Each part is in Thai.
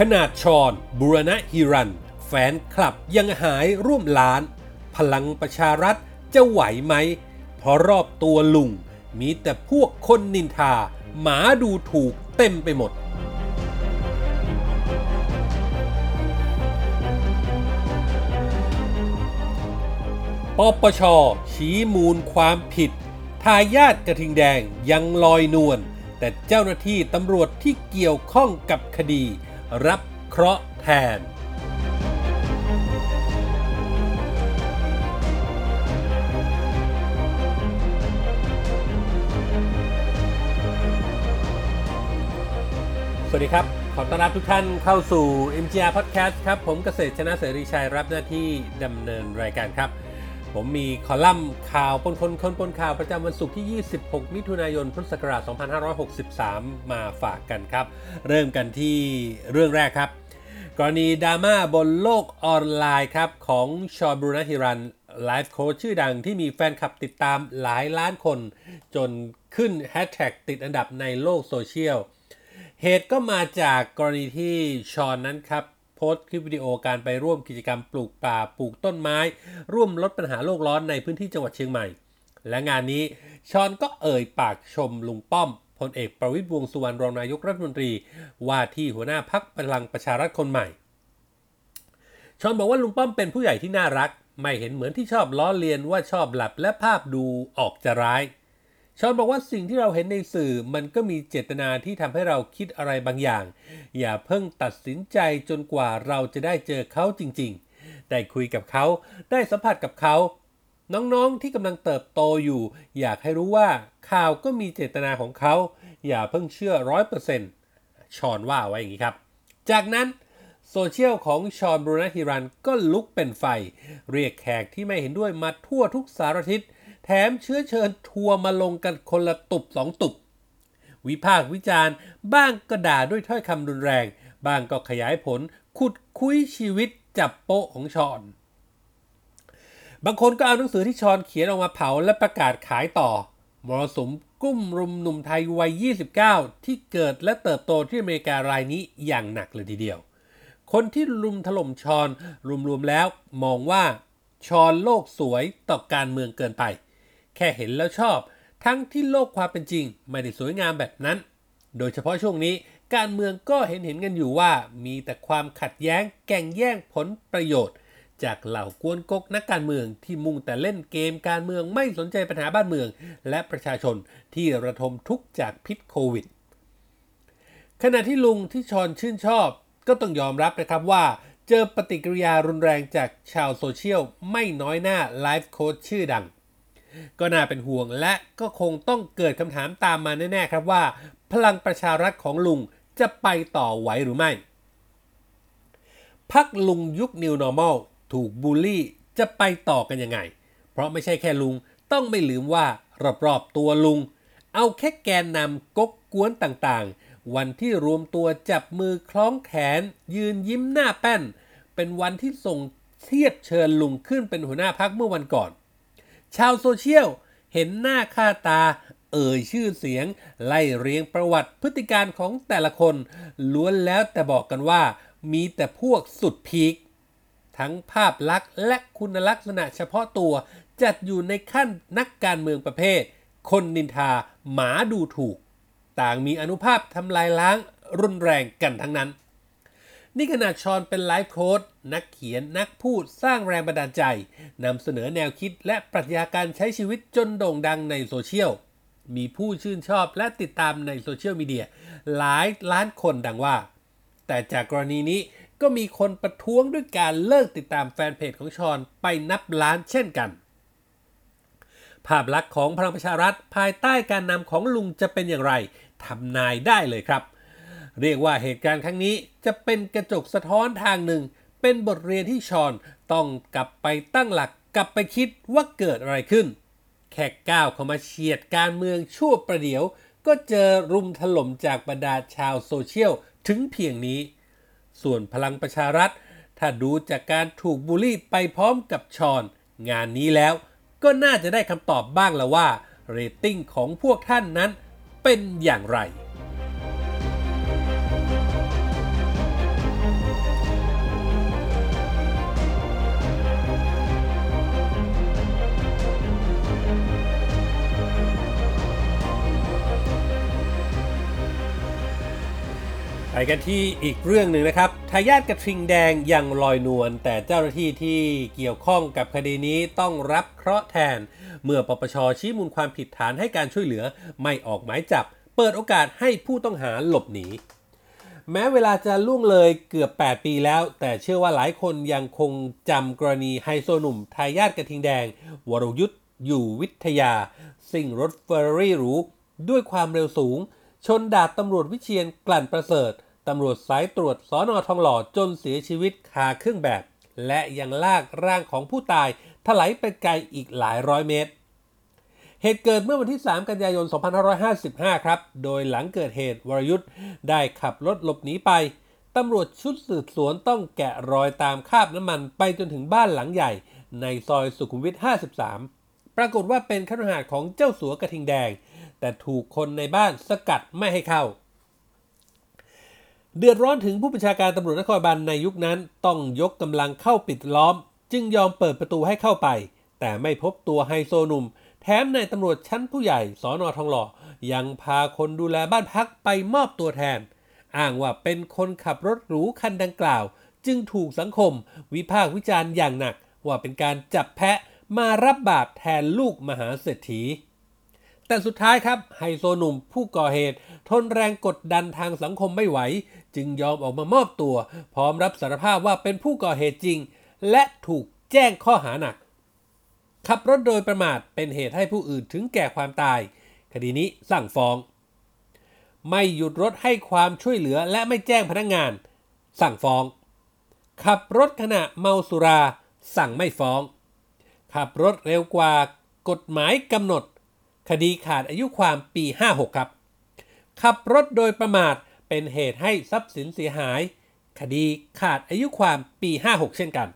ขนาดชอนบุรณะฮิรัน แฟนคลับยังหายร่วมล้าน พลังประชารัฐจะไหวไหม เพราะรอบตัวลุง มีแต่พวกคนนินทา หมาดูถูกเต็มไปหมดปปช ชี้มูลความผิด ทายาทกระทิงแดงยังลอยนวลแต่เจ้าหน้าที่ตำรวจที่เกี่ยวข้องกับคดี รับเคราะห์แทน สวัสดีครับ ขอต้อนรับทุกท่านเข้าสู่ MGR Podcast ครับ ผมเกษตรชนะเสรีชัยรับหน้าที่ดำเนินรายการครับ ผมมีคอลัมน์ข่าวปนคนคนปนข่าวประจำวันศุกร์ที่ 26 มิถุนายน พุทธศักราช 2563 มาฝากกันครับ เริ่มกันที่เรื่องแรกครับ กรณีดราม่าบนโลกออนไลน์ครับ ของฌอน บูรณะหิรัญไลฟ์โค้ชชื่อดังที่มีแฟนคลับติดตามหลายล้านคน จนขึ้นแฮชแท็กติดอันดับในโลกโซเชียลเหตุก็มาจากกรณีที่ฌอนนั้นครับ โพสต์คลิปวิดีโอการไปร่วมกิจกรรมปลูกป่าปลูกต้นไม้ ร่วมลดปัญหาโลกร้อนในพื้นที่จังหวัดเชียงใหม่ และงานนี้ชอนก็เอ่ยปากชมลุงป้อมพลเอกประวิตรวงสุวรรณรองนายกรัฐมนตรี ว่าที่หัวหน้าพักพลังประชารัฐคนใหม่ ชอนบอกว่าลุงป้อมเป็นผู้ใหญ่ที่น่ารัก ไม่เห็นเหมือนที่ชอบล้อเลียนว่าชอบหลับและภาพดูออกจะร้าย ชอนบอกว่าสิ่งที่เราเห็นในสื่อมันก็มีเจตนาที่ทำให้เราคิดอะไรบางอย่าง อย่าเพิ่งตัดสินใจจนกว่าเราจะได้เจอเขาจริงๆ ได้คุยกับเขา ได้สัมผัสกับเขา น้องๆที่กำลังเติบโตอยู่ อยากให้รู้ว่าข่าวก็มีเจตนาของเขา อย่าเพิ่งเชื่อร้อยเปอร์เซ็นต์ฌอนว่าไว้อย่างนี้ครับ จากนั้นโซเชียลของฌอน บูรณะหิรัญก็ลุกเป็นไฟ เรียกแขกที่ไม่เห็นด้วยมาทั่วทุกสารทิศ แถมเชื้อเชิญทัวร์มาลงกันคนละตุบสองตุบ วิพากษ์วิจารณ์ บ้างก็ด่าด้วยถ้อยคำรุนแรง บ้างก็ขยายผล ขุดคุยชีวิตจับโป๊ะของชอน บางคนก็เอาหนังสือที่ชอนเขียนออกมาเผาและประกาศขายต่อ มรสุมกุ้มรุมหนุ่มไทยวัย 29 ที่เกิดและเติบโตที่อเมริการายนี้อย่างหนักเลยทีเดียว คนที่รุมถล่มชอนรวมๆแล้วมองว่าชอนโลกสวยต่อการเมืองเกินไป แค่เห็นแล้วชอบ ทั้งที่โลกความเป็นจริง ไม่ได้สวยงามแบบนั้น โดยเฉพาะช่วงนี้ การเมืองก็เห็นเห็นกันอยู่ว่า มีแต่ความขัดแย้ง แก่งแย่งผลประโยชน์ จากเหล่ากวนกกนักการเมืองที่มุ่งแต่เล่นเกมการเมืองไม่สนใจปัญหาบ้านเมือง และประชาชนที่ระทมทุกข์จากพิษโควิด ขณะที่ลุงที่ชอนชื่นชอบ ก็ต้องยอมรับนะครับว่าเจอปฏิกิริยารุนแรงจากชาวโซเชียลไม่น้อยหน้าไลฟ์โค้ชชื่อดัง ก็น่าเป็นห่วงและก็คงต้องเกิดคำถามตามมาแน่ๆครับว่า พลังประชารัฐของลุงจะไปต่อไหวหรือไม่ พักลุงยุค New Normal ถูกบูลลี่จะไปต่อกันยังไง เพราะไม่ใช่แค่ลุงต้องไม่ลืมว่ารอบๆตัวลุง เอาแค่แกนนำก๊กกวนต่างๆ วันที่รวมตัวจับมือคล้องแขน ยืนยิ้มหน้าแป้น เป็นวันที่ส่งเทียบเชิญลุงขึ้นเป็นหัวหน้าพักเมื่อวันก่อน ชาวโซเชียลเห็นหน้าค่าตา เอ่ยชื่อเสียง ไล่เรียงประวัติพฤติการของแต่ละคน ล้วนแล้วแต่บอกกันว่า มีแต่พวกสุดพีคทั้งภาพลักษณ์และคุณลักษณะเฉพาะตัว จัดอยู่ในขั้นนักการเมืองประเภท คนนินทาหมาดูถูก ต่างมีอนุภาพทำลายล้างรุนแรงกันทั้งนั้น นี่ขนาดฌอนเป็นไลฟ์โค้ชนักเขียนนักพูดสร้างแรงบันดาลใจนำเสนอแนวคิดและปรัชญาการใช้ชีวิตจนโด่งดังในโซเชียล มีผู้ชื่นชอบและติดตามในโซเชียลมีเดียหลายล้านคนดังว่า แต่จากกรณีนี้ก็มีคนประท้วงด้วยการเลิกติดตามแฟนเพจของฌอนไปนับล้านเช่นกัน ภาพลักษณ์ของพลังประชารัฐภายใต้การนำของลุงจะเป็นอย่างไรทำนายได้เลยครับ เรียกว่าเหตุการณ์ครั้งนี้จะเป็นกระจกสะท้อนทางหนึ่ง เป็นบทเรียนที่ชอนต้องกลับไปตั้งหลักกลับไปคิดว่าเกิดอะไรขึ้นแค่ก้าวเข้ามาเฉียดการเมืองชั่วประเดี๋ยว ก็เจอรุมถล่มจากบรรดาชาวโซเชียลถึงเพียงนี้ ส่วนพลังประชารัฐ ถ้าดูจากการถูกบูลลี่ไปพร้อมกับชอน งานนี้แล้ว ก็น่าจะได้คำตอบบ้างแล้วว่าเรตติ้งของพวกท่านนั้นเป็นอย่างไร ไปกันที่อีกเรื่องหนึ่งนะครับทายาทกระทิงแดงยังลอยนวลแต่เจ้าหน้าที่ที่เกี่ยวข้องกับคดีนี้ต้องรับเคราะห์แทน เมื่อปปชชี้มูลความผิดฐานให้การช่วยเหลือไม่ออกหมายจับ เปิดโอกาสให้ผู้ต้องหาหลบหนี แม้เวลาจะล่วงเลยเกือบ 8 ปีแล้ว แต่เชื่อว่าหลายคนยังคงจำกรณีไฮโซหนุ่มทายาทกระทิงแดง วรยุทธ์อยู่วิทยา สิ่งรถเฟอร์รารี่หรูด้วยความเร็วสูง ชนดาบตำรวจวิเชียนกลั่นประเสริฐ ตำรวจสายตรวจสอนอทองหล่อจนเสียชีวิตคาเครื่องแบบ และยังลากร่างของผู้ตายถลายไปไกลอีกหลายร้อยเมตร เหตุเกิดเมื่อวันที่ 3 กันยายน 2555 ครับ โดยหลังเกิดเหตุวรยุทธ์ได้ขับรถหลบหนีไปตำรวจชุดสืบสวนต้องแกะรอยตามคาบน้ำมันไปจนถึงบ้านหลังใหญ่ ในซอยสุขุมวิท 53 ปรากฏว่าเป็นขนหาดของเจ้าสัวกระทิงแดง แต่ถูกคนในบ้านสกัดไม่ให้เข้า เดือดร้อนถึงผู้บัญชาการตำรวจนครบาลในยุคนั้นต้องยกกำลังเข้าปิดล้อม จึงยอมเปิดประตูให้เข้าไป แต่ไม่พบตัวไฮโซหนุ่ม แถมนายตำรวจชั้นผู้ใหญ่สอนอทองหล่อ ยังพาคนดูแลบ้านพักไปมอบตัวแทน อ้างว่าเป็นคนขับรถหรูคันดังกล่าว จึงถูกสังคม วิพากษ์วิจารณ์อย่างหนัก ว่าเป็นการจับแพะมารับบาปแทนลูกมหาเศรษฐีแต่สุดท้ายครับไฮโซหนุ่มผู้ก่อเหตุ ทนแรงกดดันทางสังคมไม่ไหว จึงยอมออกมามอบตัว พร้อมรับสารภาพว่าเป็นผู้ก่อเหตุจริง และถูกแจ้งข้อหาหนัก ขับรถโดยประมาทเป็นเหตุให้ผู้อื่นถึงแก่ความตาย คดีนี้สั่งฟ้อง ไม่หยุดรถให้ความช่วยเหลือและไม่แจ้งพนักงงาน สั่งฟ้อง ขับรถขณะเมาสุรา สั่งไม่ฟ้อง ขับรถเร็วกว่ากฎหมายกำหนด คดีขาดอายุความปี 56 ครับ ขับรถโดยประมาท เป็นเหตุให้ทรัพย์สินเสียหาย คดีขาดอายุความปี 56 เช่นกัน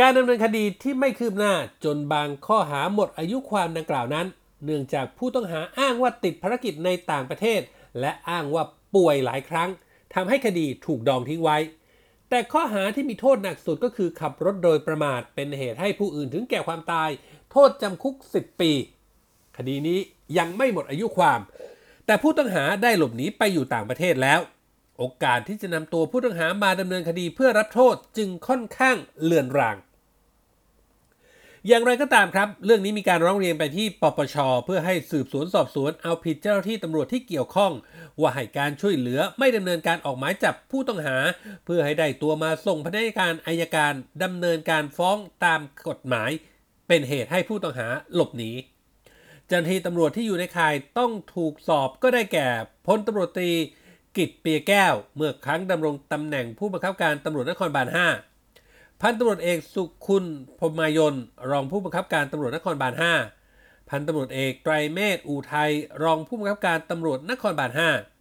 การดำเนินคดีที่ไม่คืบหน้าจนบางข้อหาหมดอายุความดังกล่าวนั้น เนื่องจากผู้ต้องหาอ้างว่าติดภารกิจในต่างประเทศ และอ้างว่าป่วยหลายครั้งทำให้คดีถูกดองทิ้งไว้ แต่ข้อหาที่มีโทษหนักสุดก็คือขับรถโดยประมาทเป็นเหตุให้ผู้อื่นถึงแก่ความตาย โทษจำคุก 10 ปี คดีนี้ยังไม่หมดอายุความ แต่ผู้ต้องหาได้หลบหนีไปอยู่ต่างประเทศแล้ว โอกาสที่จะนำตัวผู้ต้องหามาดำเนินคดีเพื่อรับโทษจึงค่อนข้างเลือนราง อย่างไรก็ตามครับ เรื่องนี้มีการร้องเรียนไปที่ปปช เพื่อให้สืบสวนสอบสวนเอาผิดเจ้าหน้าที่ตำรวจที่เกี่ยวข้อง ว่าให้การช่วยเหลือไม่ดำเนินการออกหมายจับผู้ต้องหา เพื่อให้ได้ตัวมาส่งพนักงานอายการดำเนินการฟ้องตามกฎหมาย เป็นเหตุให้ผู้ต้องหาหลบหนี เจ้าหน้าที่ตำรวจที่อยู่ในข่ายต้องถูกสอบก็ได้แก่พลตำรวจตรีกิตเปียแก้ว เมื่อครั้งดำรงตำแหน่งผู้บังคับการตำรวจนครบาล 5 พันตำรวจเอกสุคุณพมายนรองผู้บังคับการตำรวจนครบาล 5 พันตำรวจเอกไตรเมธอูไทย รองผู้บังคับการตำรวจนครบาล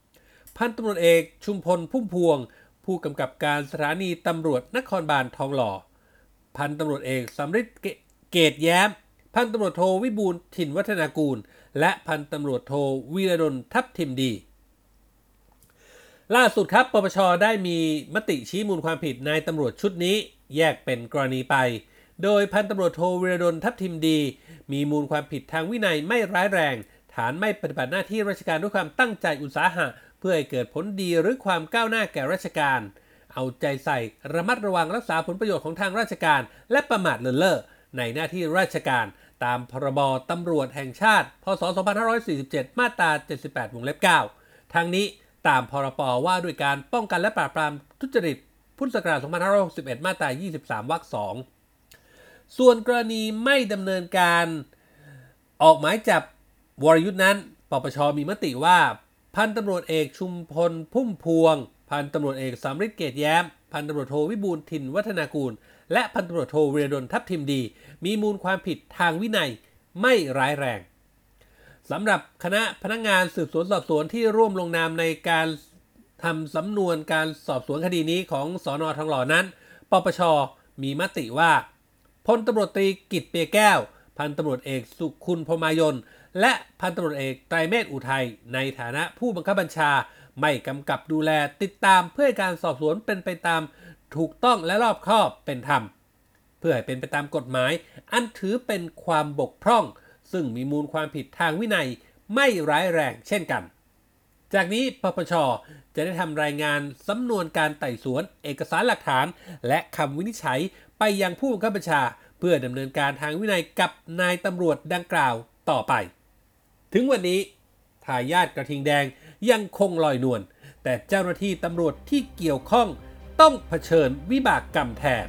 5 พันตำรวจเอกชุมพลพุ่มพวง ผู้กำกับการสถานีตำรวจนครบาลทองหล่อ พันตำรวจเอกสำริดเกตแย้ม พันตำรวจโทวิบูลถิ่นวัฒนากูล และพันตำรวจโทวีรดลทัพทิมดี ล่าสุดครับปปชได้มีมติชี้มูลความผิดนายตำรวจชุดนี้ แยกเป็นกรณีไป โดยพันตำรวจโทวีรดลทัพทิมดี มีมูลความผิดทางวินัยไม่ร้ายแรง ฐานไม่ปฏิบัติหน้าที่ราชการด้วยความตั้งใจอุตสาหะ เพื่อให้เกิดผลดีหรือความก้าวหน้าแก่ราชการเอาใจใส่ระมัดระวังรักษาผลประโยชน์ของทางราชการ และประมาทเลินเล่อในหน้าที่ราชการ ตามพรบตำรวจแห่งชาติ พศ 2547 มาตรา 78 วงเล็บ 9 ทางนี้ตามพรปว่าด้วยการป้องกันและปราบปรามทุจริต พุทธศักราช 2561 มาตรา 23 วรรค 2 ส่วนกรณีไม่ดำเนินการออกหมายจับวรยุทธ์นั้น ปปชมีมติว่า พันตำรวจเอกชุมพลพุ่มพวง พันตำรวจเอกสามฤทธิ์เกตแย้ม พันตำรวจโทวิบูลย์ถิ่นวัฒนากูล และพันตำรวจโทเวียดลทัพทิมดี มีมูลความผิดทางวินัยไม่ร้ายแรงสำหรับคณะพนักงงานสืบสวนสอบสวนที่ร่วมลงนามในการทำสำนวนการสอบสวนคดีนี้ของสอนอทองหล่อนั้น ปปช มีมติว่า พลตำรวจตรีกิตเปียแก้ว พันตำรวจเอกสุคุณพมายน และพันตำรวจเอกไตรเมธอุทัย ในฐานะผู้บังคับบัญชา ไม่กำกับดูแลติดตามเพื่อการสอบสวนเป็นไปตาม ถูกต้องและรอบคอบเป็นธรรม เพื่อให้เป็นไปตามกฎหมาย อันถือเป็นความบกพร่อง ซึ่งมีมูลความผิดทางวินัยไม่ร้ายแรงเช่นกัน จากนี้ปปชจะได้ทำรายงานสำนวนการไต่สวน เอกสารหลักฐาน และคำวินิจฉัยไปยังผู้บังคับบัญชา เพื่อดำเนินการทางวินัยกับนายตำรวจดังกล่าวต่อไป ถึงวันนี้ทายาทกระทิงแดงยังคงลอยนวลแต่เจ้าหน้าที่ตำรวจที่เกี่ยวข้อง ต้องเผชิญวิบากกรรมแทน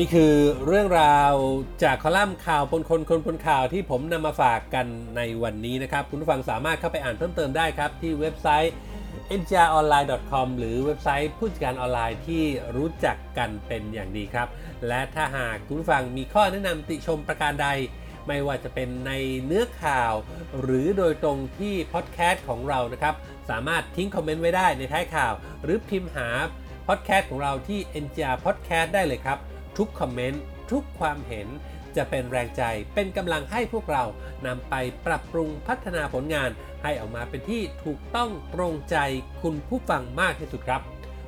นี่คือเรื่องราวจากคอลัมน์ข่าวปนคนคนปนข่าวที่ผมนำมาฝากกันในวันนี้นะครับ คุณผู้ฟังสามารถเข้าไปอ่านเพิ่มเติมได้ครับที่เว็บไซต์ mgronline.com หรือเว็บไซต์ผู้จัดการออนไลน์ที่รู้จักกันเป็นอย่างดีครับ และถ้าหากคุณฟังมีข้อแนะนำติชมประการใด ไม่ว่าจะเป็นในเนื้อข่าว หรือโดยตรงที่พอดแคสต์ของเรานะครับ สามารถทิ้งคอมเมนต์ไว้ได้ในท้ายข่าว หรือพิมพ์หาพอดแคสต์ของเราที่ NGR Podcast ได้เลยครับ ทุกคอมเมนต์ทุกความเห็นจะเป็นแรงใจเป็นกำลังให้พวกเรานำไปปรับปรุงพัฒนาผลงาน ให้ออกมาเป็นที่ถูกต้องตรงใจคุณผู้ฟังมากที่สุดครับ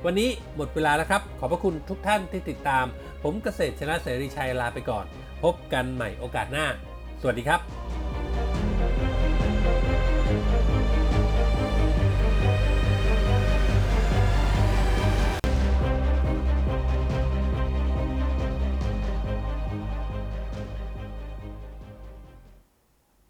วันนี้หมดเวลาแล้วครับ ขอบพระคุณทุกท่านที่ติดตาม ผมเกษตรชนะเสรีชัยลาไปก่อน พบกันใหม่โอกาสหน้า สวัสดีครับ